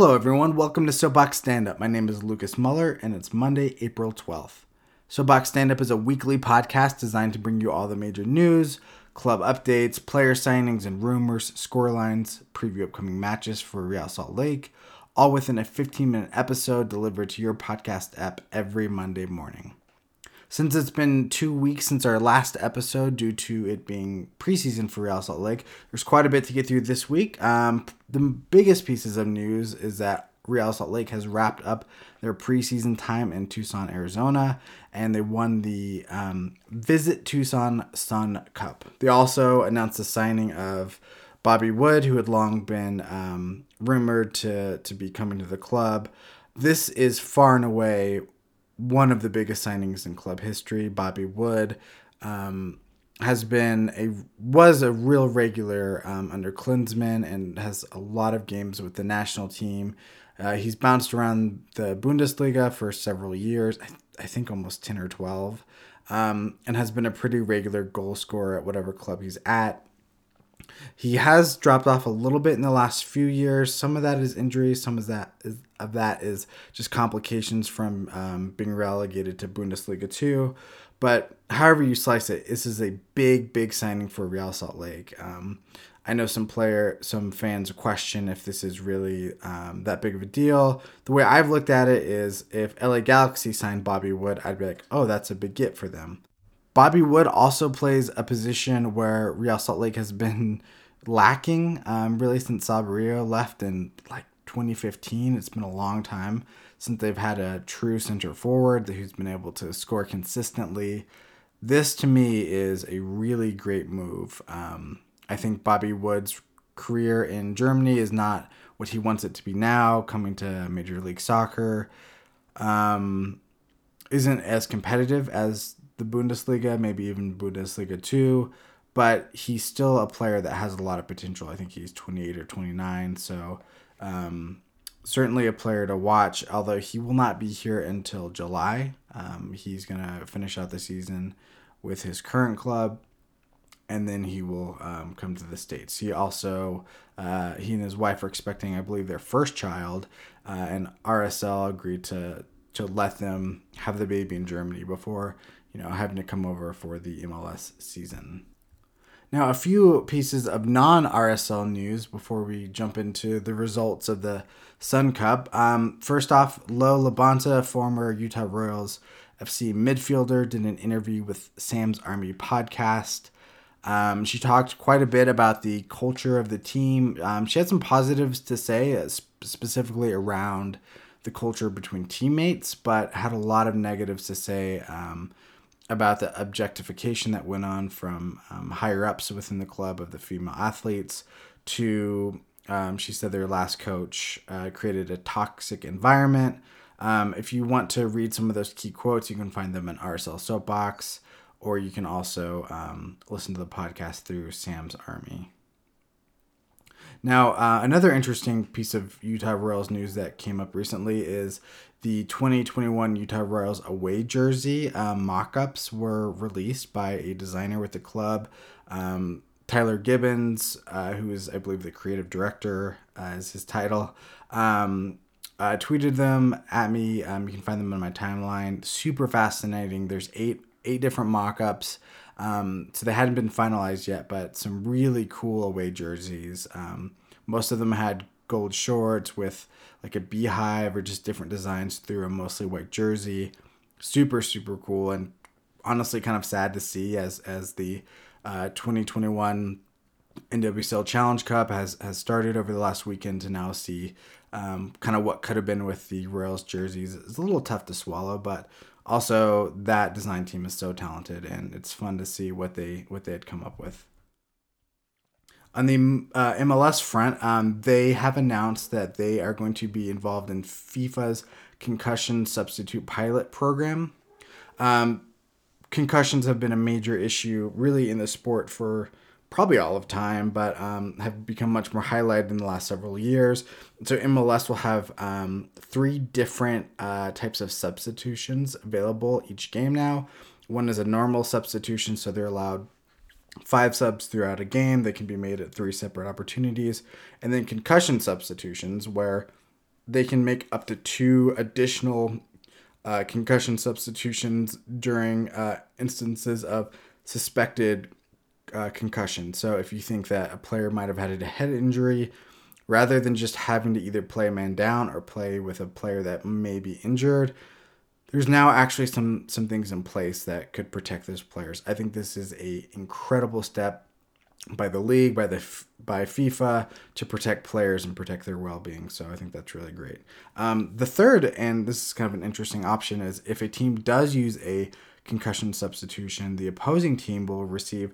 Hello, everyone. Welcome to Soapbox Stand Up. My name is Lucas Muller, and it's Monday, April 12th. Soapbox Stand Up is a weekly podcast designed to bring you all the major news, club updates, player signings and rumors, scorelines, preview upcoming matches for Real Salt Lake, all within a 15 minute episode delivered to your podcast app every Monday morning. Since it's been two weeks since our last episode, due to it being preseason for Real Salt Lake, there's quite a bit to get through this week. Um, the biggest pieces of news is that Real Salt Lake has wrapped up their preseason time in Tucson, Arizona, and they won the um, Visit Tucson Sun Cup. They also announced the signing of Bobby Wood, who had long been um, rumored to, to be coming to the club. This is far and away one of the biggest signings in club history. Bobby Wood um, has been a was a real regular um, under Klinsmann and has a lot of games with the national team. Uh, he's bounced around the Bundesliga for several years, I, th- I think almost 10 or 12, um, and has been a pretty regular goal scorer at whatever club he's at. He has dropped off a little bit in the last few years. Some of that is injuries. Some of that is of that is just complications from um, being relegated to Bundesliga two. But however you slice it, this is a big, big signing for Real Salt Lake. Um, I know some player, some fans question if this is really um, that big of a deal. The way I've looked at it is, if LA Galaxy signed Bobby Wood, I'd be like, oh, that's a big get for them. Bobby Wood also plays a position where Real Salt Lake has been lacking um, really since Saborio left in like 2015. It's been a long time since they've had a true center forward who's been able to score consistently. This to me is a really great move. Um, I think Bobby Wood's career in Germany is not what he wants it to be now, coming to Major League Soccer. Um, isn't as competitive as the Bundesliga, maybe even Bundesliga 2, but he's still a player that has a lot of potential. I think he's 28 or 29, so um, certainly a player to watch, although he will not be here until July. Um, he's going to finish out the season with his current club and then he will um, come to the states. He also uh, he and his wife are expecting, I believe, their first child, uh, and RSL agreed to to let them have the baby in Germany before you know having to come over for the MLS season. Now, a few pieces of non RSL news before we jump into the results of the Sun Cup. Um, first off, Lo LaBonta, former Utah Royals FC midfielder, did an interview with Sam's Army podcast. Um, she talked quite a bit about the culture of the team. Um, she had some positives to say, uh, specifically around the culture between teammates, but had a lot of negatives to say um, about the objectification that went on from um, higher ups within the club of the female athletes to, um, she said, their last coach uh, created a toxic environment. Um, if you want to read some of those key quotes, you can find them in RSL Soapbox or you can also um, listen to the podcast through Sam's Army. Now, uh, another interesting piece of Utah Royals news that came up recently is the 2021 Utah Royals away jersey um, mock ups were released by a designer with the club. Um, Tyler Gibbons, uh, who is, I believe, the creative director, uh, is his title. Um, uh, tweeted them at me. Um, you can find them on my timeline. Super fascinating. There's eight eight different mock-ups. Um, so they hadn't been finalized yet, but some really cool away jerseys. Um, most of them had gold shorts with like a beehive or just different designs through a mostly white jersey. Super super cool and honestly kind of sad to see as as the uh, 2021 NWSL Challenge Cup has has started over the last weekend to now see um, kind of what could have been with the Royals jerseys. It's a little tough to swallow, but also that design team is so talented and it's fun to see what they what they had come up with on the uh, MLS front, um, they have announced that they are going to be involved in FIFA's concussion substitute pilot program. Um, concussions have been a major issue, really, in the sport for probably all of time, but um, have become much more highlighted in the last several years. So MLS will have um, three different uh, types of substitutions available each game now. One is a normal substitution, so they're allowed five subs throughout a game. that can be made at three separate opportunities. And then concussion substitutions, where they can make up to two additional uh, concussion substitutions during uh, instances of suspected uh, concussion. So if you think that a player might have had a head injury, rather than just having to either play a man down or play with a player that may be injured, there's now actually some some things in place that could protect those players. I think this is a incredible step by the league, by the by FIFA to protect players and protect their well-being. So I think that's really great. Um, the third, and this is kind of an interesting option, is if a team does use a concussion substitution, the opposing team will receive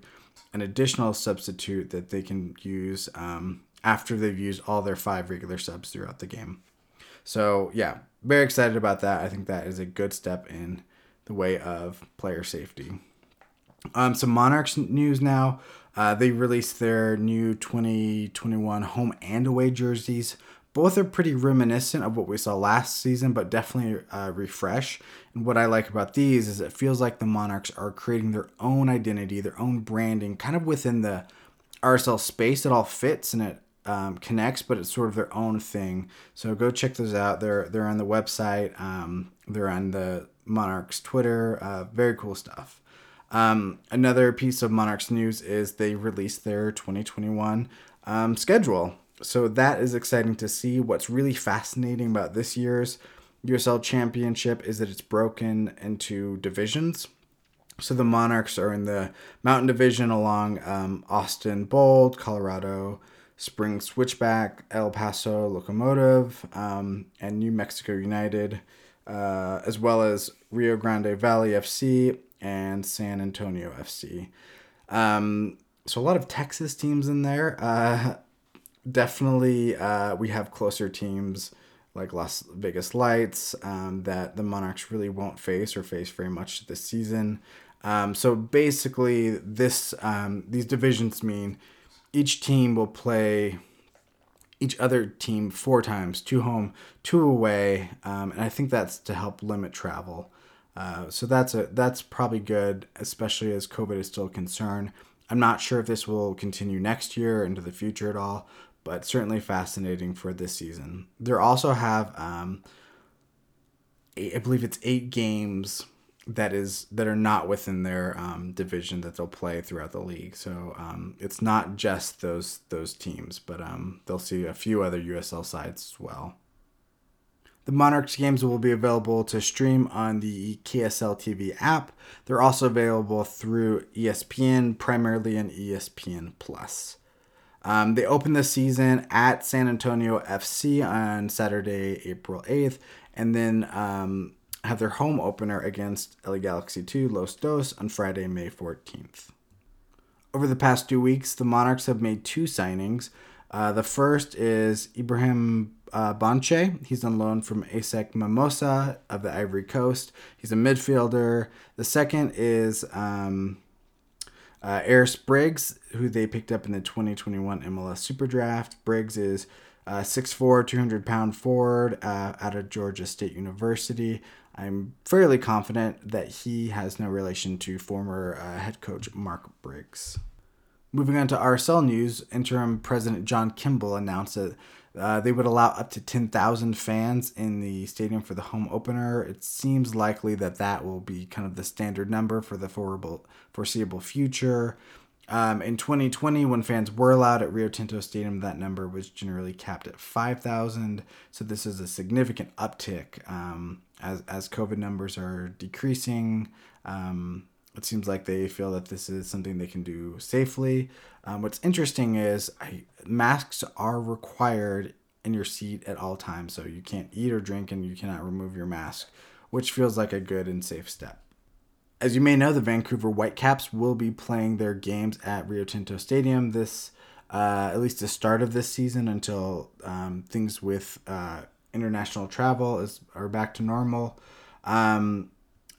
an additional substitute that they can use um, after they've used all their five regular subs throughout the game. So yeah, very excited about that. I think that is a good step in the way of player safety. Um, some Monarchs news now. Uh, they released their new 2021 home and away jerseys. Both are pretty reminiscent of what we saw last season, but definitely uh, refresh. And what I like about these is it feels like the Monarchs are creating their own identity, their own branding, kind of within the RSL space. It all fits and it um, connects, but it's sort of their own thing. So go check those out. They're they're on the website. Um, they're on the Monarchs Twitter. Uh, very cool stuff. Um, another piece of Monarchs news is they released their 2021 um, schedule. So that is exciting to see. What's really fascinating about this year's USL Championship is that it's broken into divisions. So the Monarchs are in the Mountain Division along um, Austin Bold, Colorado Spring Switchback, El Paso Locomotive, um, and New Mexico United, uh, as well as Rio Grande Valley FC and San Antonio FC. Um, so a lot of Texas teams in there. Uh, definitely, uh, we have closer teams like Las Vegas Lights um, that the Monarchs really won't face or face very much this season. Um, so basically, this um, these divisions mean each team will play each other team four times, two home, two away, um, and I think that's to help limit travel. Uh, so that's a that's probably good, especially as COVID is still a concern. I'm not sure if this will continue next year into the future at all, but certainly fascinating for this season. They also have, um, eight, I believe it's eight games that is that are not within their um, division that they'll play throughout the league. So um, it's not just those those teams, but um, they'll see a few other USL sides as well. The Monarchs games will be available to stream on the KSL TV app. They're also available through ESPN, primarily in ESPN Plus. Um, they open the season at San Antonio FC on Saturday, April 8th, and then um, have their home opener against LA Galaxy 2 Los Dos on Friday, May 14th. Over the past two weeks, the Monarchs have made two signings. Uh, the first is Ibrahim uh. He's on loan from ASEC Mimosa of the Ivory Coast. He's a midfielder. The second is um, uh, Aris Briggs, who they picked up in the 2021 MLS Super Draft. Briggs is uh, 6'4, 200 pound forward uh, out of Georgia State University. I'm fairly confident that he has no relation to former uh, head coach Mark Briggs. Moving on to RSL news, interim president John Kimball announced that uh, they would allow up to 10,000 fans in the stadium for the home opener. It seems likely that that will be kind of the standard number for the foreseeable future. Um, in 2020, when fans were allowed at Rio Tinto Stadium, that number was generally capped at 5,000. So this is a significant uptick um, as, as COVID numbers are decreasing. Um, it seems like they feel that this is something they can do safely. Um, what's interesting is I, masks are required in your seat at all times, so you can't eat or drink and you cannot remove your mask, which feels like a good and safe step. As you may know, the Vancouver Whitecaps will be playing their games at Rio Tinto Stadium this, uh, at least the start of this season, until um, things with uh, international travel is are back to normal. Um,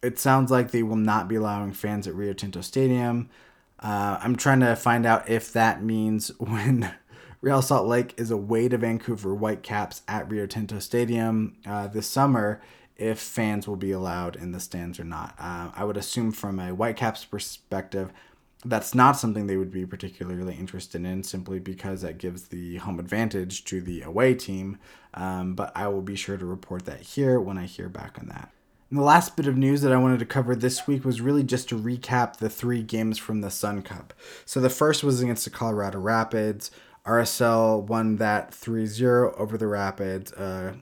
it sounds like they will not be allowing fans at Rio Tinto Stadium. Uh, I'm trying to find out if that means when Real Salt Lake is away to Vancouver Whitecaps at Rio Tinto Stadium uh, this summer, if fans will be allowed in the stands or not. Uh, I would assume from a Whitecaps perspective, that's not something they would be particularly interested in simply because that gives the home advantage to the away team. Um, but I will be sure to report that here when I hear back on that. And the last bit of news that I wanted to cover this week was really just to recap the three games from the Sun Cup. So the first was against the Colorado Rapids. RSL won that 3 0 over the Rapids. Uh,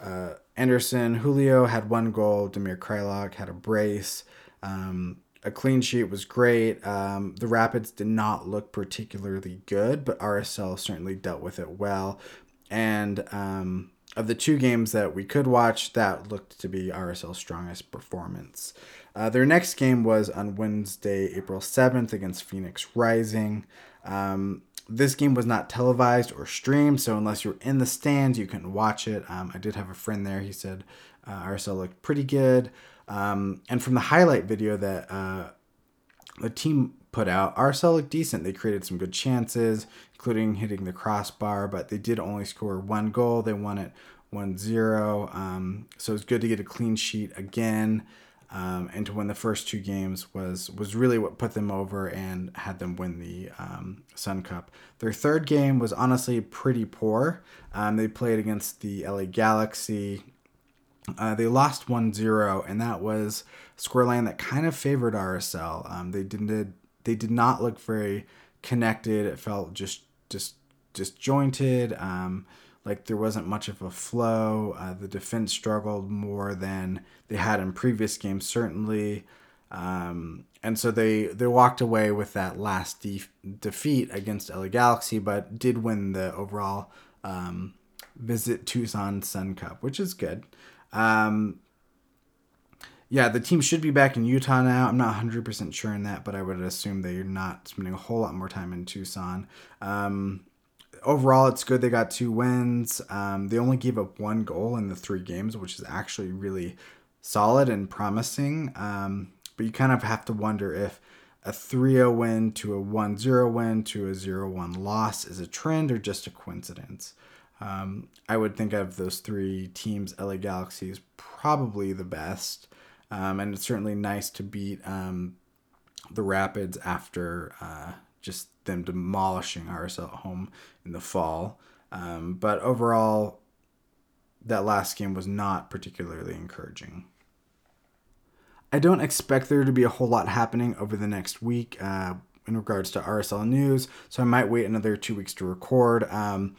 uh, Anderson Julio had one goal. Damir Kreilach had a brace. Um, a clean sheet was great. Um, the Rapids did not look particularly good, but RSL certainly dealt with it well. And um, of the two games that we could watch, that looked to be RSL's strongest performance. Uh, their next game was on Wednesday, April 7th against Phoenix Rising. Um, this game was not televised or streamed, so unless you're in the stands, you couldn't watch it. Um, I did have a friend there. He said uh, RSL looked pretty good. Um, and from the highlight video that uh, the team put out, RSL looked decent. They created some good chances, including hitting the crossbar, but they did only score one goal. They won it 1 0. Um, so it's good to get a clean sheet again. Um, and to win the first two games was was really what put them over and had them win the um, Sun Cup. Their third game was honestly pretty poor. Um, they played against the LA Galaxy uh, they lost 1-0, and that was scoreline that kind of favored RSL. Um, they didn't they did not look very connected. It felt just just disjointed. Um, like there wasn't much of a flow. Uh, the defense struggled more than they had in previous games, certainly. Um, and so they they walked away with that last de- defeat against LA Galaxy, but did win the overall um, Visit Tucson Sun Cup, which is good. Um, yeah, the team should be back in Utah now. I'm not 100% sure in that, but I would assume they're not spending a whole lot more time in Tucson. Um, overall, it's good they got two wins. Um, they only gave up one goal in the three games, which is actually really solid and promising. Um, but you kind of have to wonder if a 3 0 win to a 1 0 win to a 0 1 loss is a trend or just a coincidence. Um, I would think of those three teams, LA Galaxy is probably the best. Um, and it's certainly nice to beat um, the Rapids after uh, just them demolishing RSL at home in the fall. Um, but overall, that last game was not particularly encouraging. I don't expect there to be a whole lot happening over the next week uh, in regards to RSL news, so I might wait another two weeks to record. Um,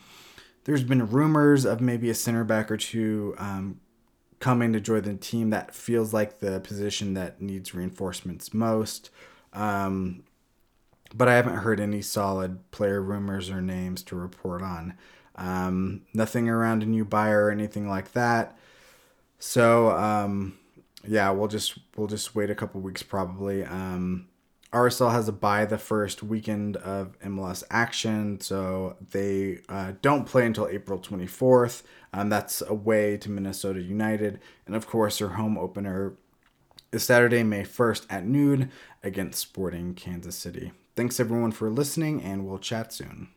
there's been rumors of maybe a center back or two um, coming to join the team. That feels like the position that needs reinforcements most. Um, but I haven't heard any solid player rumors or names to report on. Um, nothing around a new buyer or anything like that. So um, yeah, we'll just we'll just wait a couple weeks probably. Um, RSL has a bye the first weekend of MLS action, so they uh, don't play until April 24th. Um, that's away to Minnesota United. And of course, their home opener is Saturday, May 1st at noon against Sporting Kansas City. Thanks everyone for listening, and we'll chat soon.